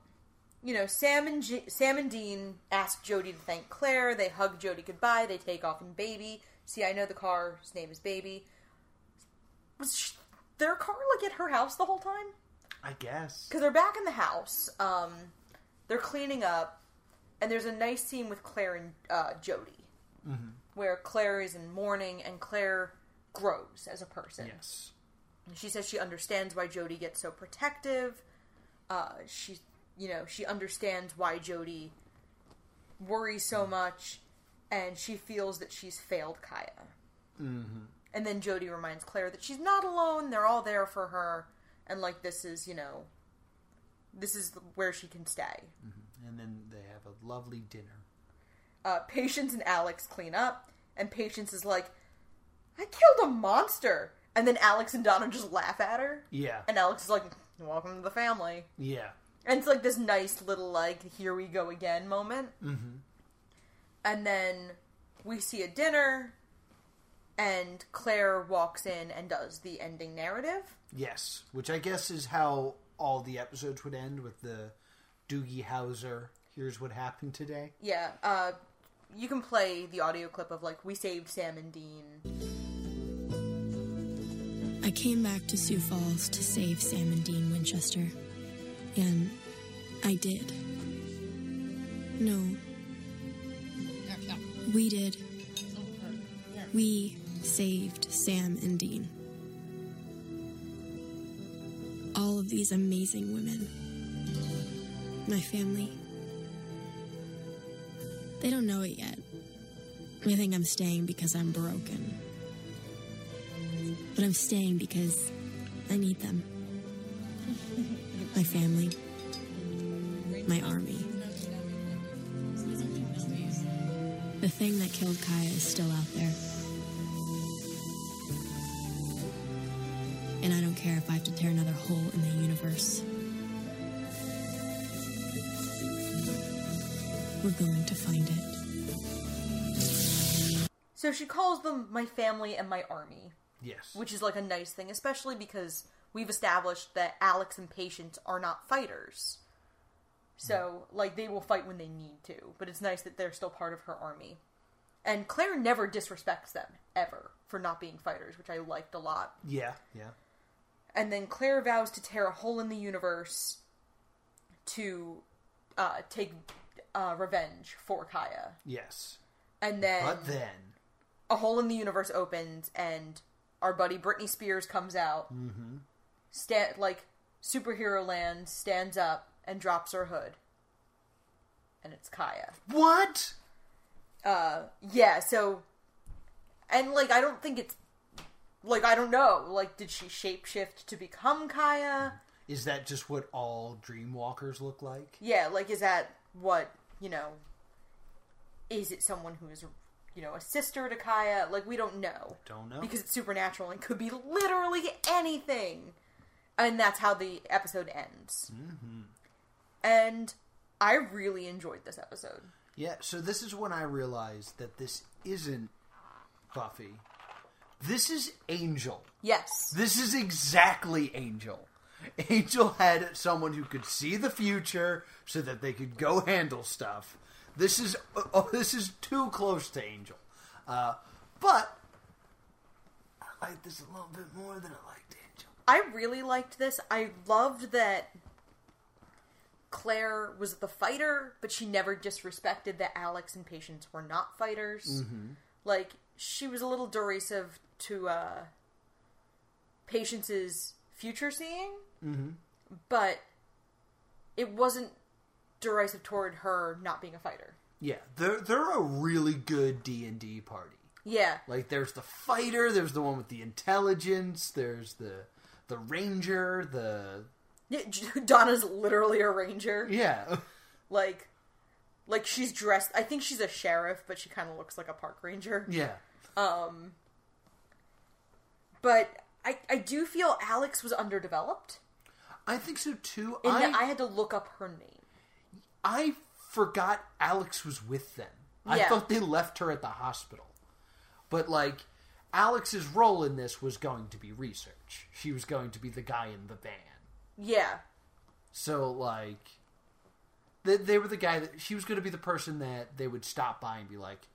Speaker 1: you know, Sam and J- Sam and Dean ask Jody to thank Claire. They hug Jody goodbye. They take off in Baby. See, I know the car's name is Baby. Was sh- their car like at her house the whole time?
Speaker 2: I guess.
Speaker 1: Because they're back in the house. Um, they're cleaning up, and there's a nice scene with Claire and uh, Jody, where Claire is in mourning, and Claire grows as a person.
Speaker 2: Yes.
Speaker 1: She says she understands why Jody gets so protective. Uh, she, you know, she understands why Jody worries so much, and she feels that she's failed Kaya. Mm-hmm. And then Jody reminds Claire that she's not alone. They're all there for her, and like this is, you know, this is where she can stay.
Speaker 2: And then they have a lovely dinner.
Speaker 1: uh, Patience and Alex clean up, and Patience is like, I killed a monster. And then Alex and Donna just laugh at her.
Speaker 2: Yeah.
Speaker 1: And Alex is like, Welcome to the family.
Speaker 2: Yeah.
Speaker 1: And it's like this nice little, like, here we go again moment. Mm-hmm. And then we see a dinner, and Claire walks in and does the ending narrative.
Speaker 2: Yes, which I guess is how all the episodes would end with the Doogie Howser. Here's what happened today.
Speaker 1: Yeah, uh, you can play the audio clip of, like, we saved Sam and Dean.
Speaker 5: I came back to Sioux Falls to save Sam and Dean Winchester. And I did. No. We did. We saved Sam and Dean. All of these amazing women. My family. They don't know it yet. They think I'm staying because I'm broken. But I'm staying because I need them. My family. My army. The thing that killed Kaya is still out there. And I don't care if I have to tear another hole in the universe. We're going to find it.
Speaker 1: So she calls them my family and my army,
Speaker 2: Yes.
Speaker 1: which is like a nice thing, especially because we've established that Alex and Patience are not fighters. So, like, they will fight when they need to, but it's nice that they're still part of her army. And Claire never disrespects them, ever, for not being fighters, which I liked a lot.
Speaker 2: yeah, yeah.
Speaker 1: And then Claire vows to tear a hole in the universe to uh, take uh, revenge for Kaya.
Speaker 2: Yes.
Speaker 1: And then
Speaker 2: But then,
Speaker 1: a hole in the universe opens, and our buddy Britney Spears comes out. Mm-hmm. Sta- like superhero land stands up and drops her hood, and it's Kaya.
Speaker 2: what?
Speaker 1: Uh, yeah. So, and like I don't think it's like I don't know. Like, did she shapeshift to become Kaya?
Speaker 2: Is that just what all Dreamwalkers look like?
Speaker 1: Yeah. Like, is that what you know? Is it someone who is you know a sister to Kaya? Like, we don't know.
Speaker 2: Don't know.
Speaker 1: because it's supernatural and could be literally anything. And that's how the episode ends. Mm-hmm. And I really enjoyed this episode.
Speaker 2: Yeah, so this is when I realized that this isn't Buffy. This is Angel.
Speaker 1: Yes.
Speaker 2: This is exactly Angel. Angel had someone who could see the future so that they could go handle stuff. This is oh, this is too close to Angel. Uh, but I like this a little bit more than I liked Angel.
Speaker 1: I really liked this. I loved that Claire was the fighter, but she never disrespected that Alex and Patience were not fighters. Like, she was a little derisive to uh, Patience's future seeing, but it wasn't derisive toward her not being a fighter.
Speaker 2: Yeah, they're they're a really good D and D party.
Speaker 1: Yeah.
Speaker 2: Like there's the fighter, there's the one with the intelligence, there's the the ranger, the
Speaker 1: Yeah, Donna's literally a ranger.
Speaker 2: yeah.
Speaker 1: Like, like she's dressed. I think she's a sheriff, but she kind of looks like a park ranger.
Speaker 2: Yeah. Um.
Speaker 1: But I, I do feel Alex was underdeveloped,
Speaker 2: I think so too.
Speaker 1: and
Speaker 2: I
Speaker 1: I had to look up her name.
Speaker 2: I forgot Alex was with them. I
Speaker 1: Yeah.
Speaker 2: thought they left her at the hospital. But like Alex's role in this was going to be research. She was going to be the guy in the van.
Speaker 1: Yeah,
Speaker 2: So like they, they were the guy that she was going to be the person that they would stop by and be like,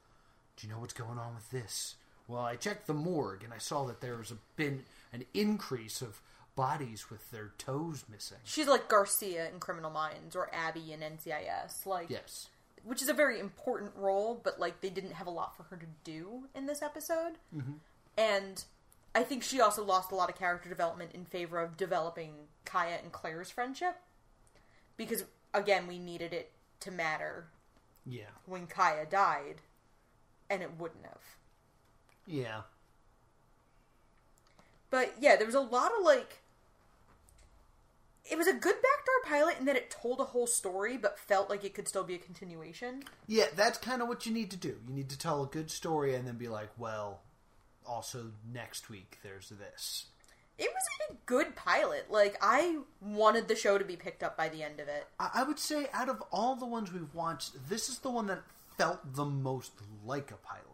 Speaker 2: "Do you know what's going on with this?" Well, I checked the morgue and I saw that there was a, been an increase of bodies with their toes missing.
Speaker 1: she's like Garcia in Criminal Minds or Abby in NCIS. Like,
Speaker 2: Yes.
Speaker 1: which is a very important role, but like they didn't have a lot for her to do in this episode. Mm-hmm. And I think she also lost a lot of character development in favor of developing Kaya and Claire's friendship because again, we needed it to matter
Speaker 2: Yeah.
Speaker 1: when Kaya died, and it wouldn't have.
Speaker 2: Yeah.
Speaker 1: But yeah, there was a lot of like. It was a good backdoor pilot in that it told a whole story, but felt like it could still be a continuation.
Speaker 2: Yeah, that's kind of what you need to do. You need to tell a good story and then be like, well, also next week there's this.
Speaker 1: It was a good pilot. Like I wanted the show to be picked up by the end of it.
Speaker 2: I, I would say out of all the ones we've watched, this is the one that felt the most like a pilot.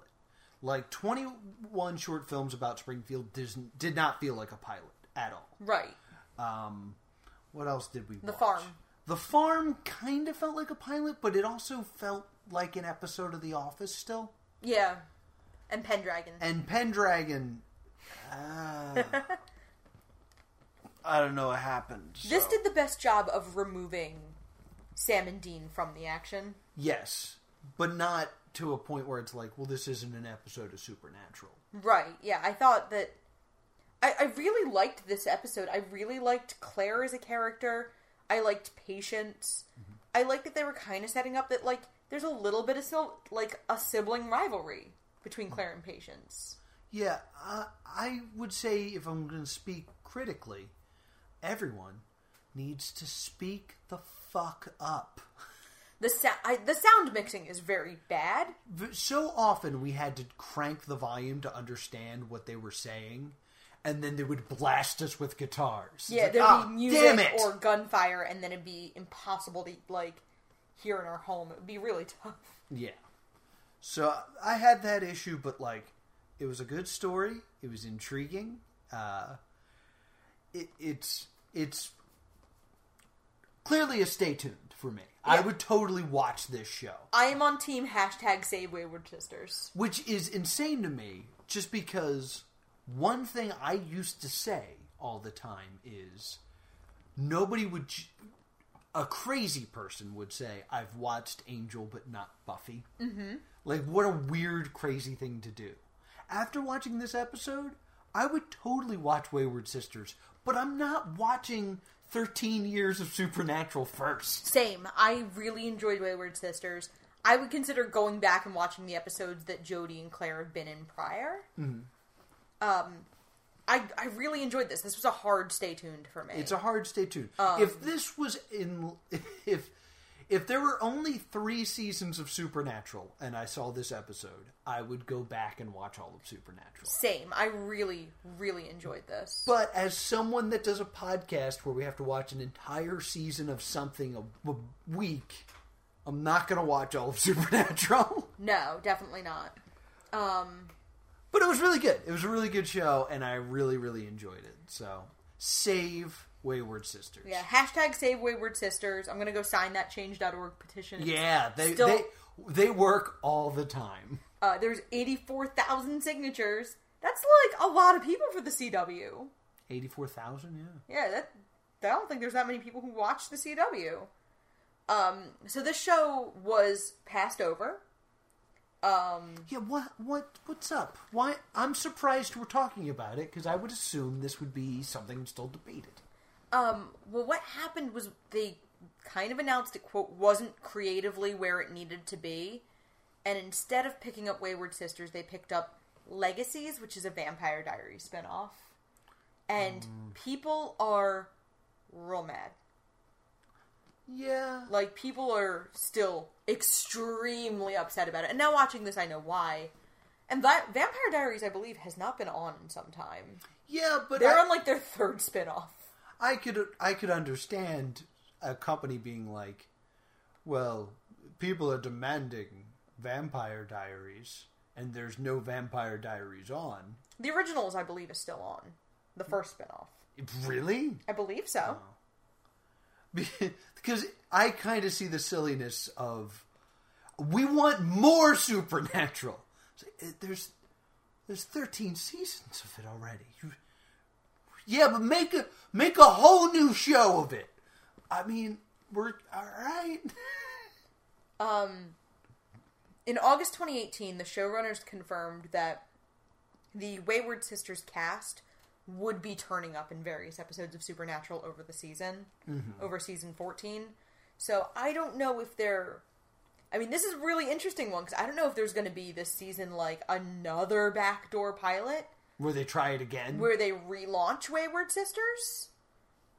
Speaker 2: Like 21 short films about Springfield did, did not feel like a pilot at all.
Speaker 1: Right.
Speaker 2: Um, what else did we
Speaker 1: The
Speaker 2: watch?
Speaker 1: Farm.
Speaker 2: The Farm kind of felt like a pilot, but it also felt like an episode of The Office still.
Speaker 1: Yeah. And Pendragon.
Speaker 2: And Pendragon, uh, I don't know what happened.
Speaker 1: This did the best job of removing Sam and Dean from the action.
Speaker 2: yes, but not to a point where it's like, well, this isn't an episode of Supernatural.
Speaker 1: Right. Yeah, I thought that I, I really liked this episode. I really liked Claire as a character. I liked Patience. I liked that they were kind of setting up that like there's a little bit of sil- like a sibling rivalry between Claire and Patience.
Speaker 2: Yeah, uh, I would say if I'm going to speak critically, everyone needs to speak the fuck up.
Speaker 1: The I, the sound mixing is very bad.
Speaker 2: So often we had to crank the volume to understand what they were saying, and then they would blast us with guitars.
Speaker 1: Yeah,
Speaker 2: like,
Speaker 1: there'd
Speaker 2: "Ah,
Speaker 1: be music or gunfire, and then it'd be impossible to like hear in our home. It would be really tough.
Speaker 2: Yeah. So I had that issue, but like, it was a good story. It was intriguing. Uh, it, it's it's clearly a stay tuned for me. I would totally watch this show,
Speaker 1: I am on team hashtag Save Wayward Sisters.
Speaker 2: which is insane to me. Just because one thing I used to say all the time is nobody would. a crazy person would say, "I've watched Angel, but not Buffy." Mm-hmm. Like, what a weird, crazy thing to do. After watching this episode, I would totally watch Wayward Sisters, but I'm not watching 13 years of Supernatural first.
Speaker 1: Same. I really enjoyed Wayward Sisters. I would consider going back and watching the episodes that Jody and Claire have been in prior. Um, I I really enjoyed this. This was a hard stay tuned for me.
Speaker 2: It's a hard stay tuned.
Speaker 1: Um,
Speaker 2: if this was in, if if there were only three seasons of Supernatural and I saw this episode, I would go back and watch all of Supernatural.
Speaker 1: Same. I really really enjoyed this.
Speaker 2: But as someone that does a podcast where we have to watch an entire season of something a, a week, I'm not going to watch all of Supernatural.
Speaker 1: no, definitely not. Um,
Speaker 2: But it was really good. It was a really good show, and I really, really enjoyed it. So, save Wayward Sisters.
Speaker 1: yeah. Hashtag Save Wayward Sisters. I'm gonna go sign that Change.org petition.
Speaker 2: Yeah, they
Speaker 1: still
Speaker 2: they they work all the time.
Speaker 1: uh, there's 84,000 signatures. That's like a lot of people for the CW.
Speaker 2: Eighty four thousand, yeah.
Speaker 1: Yeah, that I don't think there's that many people who watch the CW. Um, so this show was passed over. Um,
Speaker 2: Yeah, what what what's up? Why I'm surprised we're talking about it because I would assume this would be something still debated.
Speaker 1: um, well, what happened was they kind of announced it quote wasn't creatively where it needed to be, and instead of picking up Wayward Sisters, they picked up Legacies, which is a Vampire Diaries spinoff, and people are real mad.
Speaker 2: Yeah,
Speaker 1: Like people are still extremely upset about it. And now watching this, I know why. And that Vampire Diaries, I believe, has not been on in some time.
Speaker 2: yeah, but
Speaker 1: They're
Speaker 2: I,
Speaker 1: on like their third spin-off.
Speaker 2: I could I could understand a company being like, well, people are demanding Vampire Diaries, and there's no Vampire Diaries on.
Speaker 1: The originals, I believe, is still on. The first spin-off.
Speaker 2: Really?
Speaker 1: I believe so. Oh.
Speaker 2: because I kind of see the silliness of we want more supernatural. Uh, There's there's 13 seasons of it already. You- yeah, but make a make a whole new show of it. I mean, we're all right.
Speaker 1: um In August 2018, the showrunners confirmed that the Wayward Sisters cast would be turning up in various episodes of Supernatural over the season, over season 14. So I don't know if they're. I mean, this is a really interesting one because I don't know if there's going to be this season like another backdoor pilot
Speaker 2: Where they try it again.
Speaker 1: where they relaunch Wayward Sisters.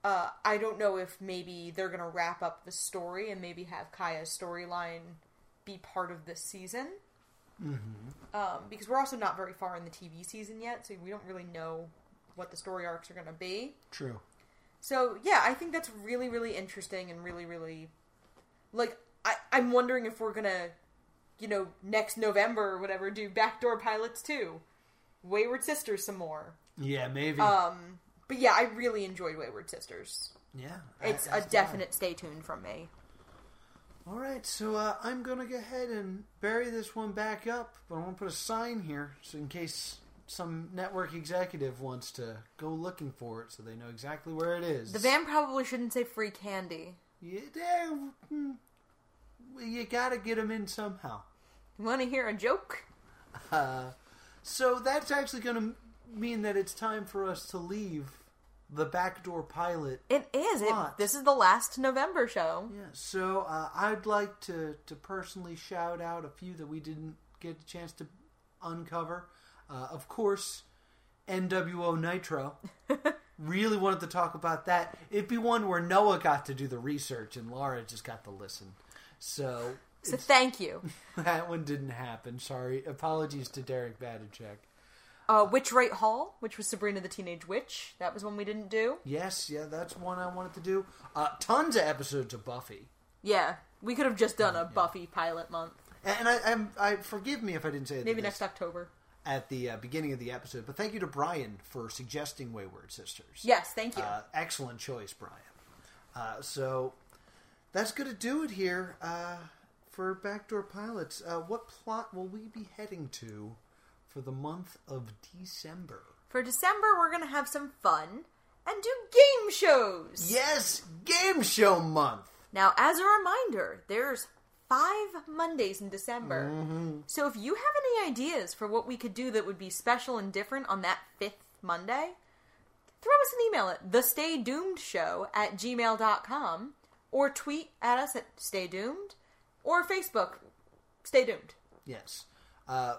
Speaker 1: Uh, I don't know if maybe they're going to wrap up the story and maybe have Kaya's storyline be part of this season. Mm-hmm. Um, because we're also not very far in the TV season yet, so we don't really know what the story arcs are going to be.
Speaker 2: True.
Speaker 1: So yeah, I think that's really, really interesting and really, really like I, I'm wondering if we're gonna, you know, next November or whatever, do backdoor pilots too, Wayward Sisters some more.
Speaker 2: Yeah, maybe.
Speaker 1: Um, but yeah, I really enjoyed Wayward Sisters.
Speaker 2: yeah,
Speaker 1: It's
Speaker 2: I-
Speaker 1: a
Speaker 2: I-
Speaker 1: definite stay tuned from me.
Speaker 2: All right, so uh, I'm gonna go ahead and bury this one back up, but I'm going to put a sign here, so in case some network executive wants to go looking for it, so they know exactly where it is.
Speaker 1: The van probably shouldn't say free candy.
Speaker 2: Yeah, hmm. You gotta get them in somehow.
Speaker 1: You want to hear a joke?
Speaker 2: So that's actually going to mean that it's time for us to leave the backdoor pilot.
Speaker 1: It is. It, this is the last November show.
Speaker 2: Yeah. So uh, I'd like to to personally shout out a few that we didn't get a chance to uncover. Uh, of course, NWO Nitro. really wanted to talk about that. It'd be one where Noah got to do the research and Laura just got to listen. So
Speaker 1: So thank you.
Speaker 2: that one didn't happen. Sorry. Apologies to Derek Badachek.
Speaker 1: Uh, Witch Right Hall, which was Sabrina the Teenage Witch. That was one we didn't do.
Speaker 2: Yes, yeah, that's one I wanted to do. Uh, tons of episodes of Buffy,
Speaker 1: Yeah, we could have just done a Buffy pilot month.
Speaker 2: and I, I'm, I forgive me if I didn't say
Speaker 1: Maybe
Speaker 2: this
Speaker 1: next October.
Speaker 2: At the uh, beginning of the episode. But thank you to Brian for suggesting Wayward Sisters.
Speaker 1: Yes, thank you.
Speaker 2: uh, excellent choice, Brian. Uh, so that's going to do it here uh, for Backdoor Pilots. Uh, what plot will we be heading to for the month of December?
Speaker 1: For December, we're going to have some fun and do game shows.
Speaker 2: Yes, Game Show Month.
Speaker 1: Now, as a reminder, there's five Mondays in December.
Speaker 2: Mm-hmm.
Speaker 1: So if you have any ideas for what we could do that would be special and different on that fifth Monday, throw us an email at thestaydoomedshow at gmail.com or tweet at us at Stay Doomed or Facebook, Stay Doomed.
Speaker 2: Yes. Uh,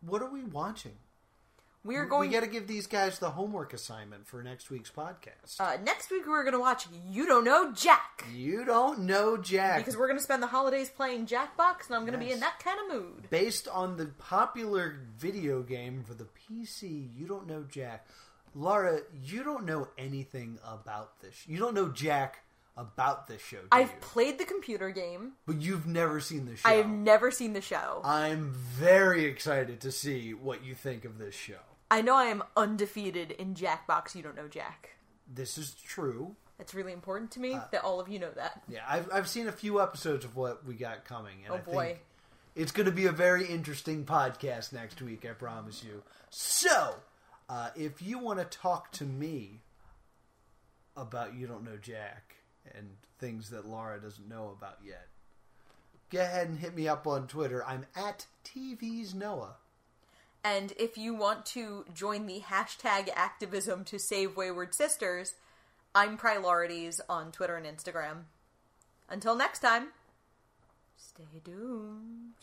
Speaker 2: what are we watching?
Speaker 1: We're going
Speaker 2: We got to give these guys the homework assignment for next week's podcast.
Speaker 1: uh, next week. We're going to watch You Don't Know Jack
Speaker 2: you don't know Jack.
Speaker 1: because we're going to spend the holidays playing Jackbox, and I'm going to be
Speaker 2: Yes.
Speaker 1: in that kind of mood.
Speaker 2: Based on the popular video game for the PC, you don't know Jack. Laura, you don't know anything about this. You don't know Jack about this show,
Speaker 1: I've
Speaker 2: you?
Speaker 1: played the computer game.
Speaker 2: but you've never seen the show.
Speaker 1: I've never seen the show.
Speaker 2: I'm very excited to see what you think of this show.
Speaker 1: I know I am undefeated in Jackbox. You don't know Jack.
Speaker 2: This is true.
Speaker 1: It's really important to me
Speaker 2: Uh,
Speaker 1: that all of you know that.
Speaker 2: Yeah, I've I've seen a few episodes of what we got coming, and
Speaker 1: Oh,
Speaker 2: I
Speaker 1: boy.
Speaker 2: think it's going to be a very interesting podcast next week. I promise you. So, uh, if you want to talk to me about you don't know Jack and things that Laura doesn't know about yet, go ahead and hit me up on Twitter. I'm at TV's Noah.
Speaker 1: And if you want to join the hashtag activism to save Wayward Sisters, I'm Priorities on Twitter and Instagram. Until next time, stay doomed.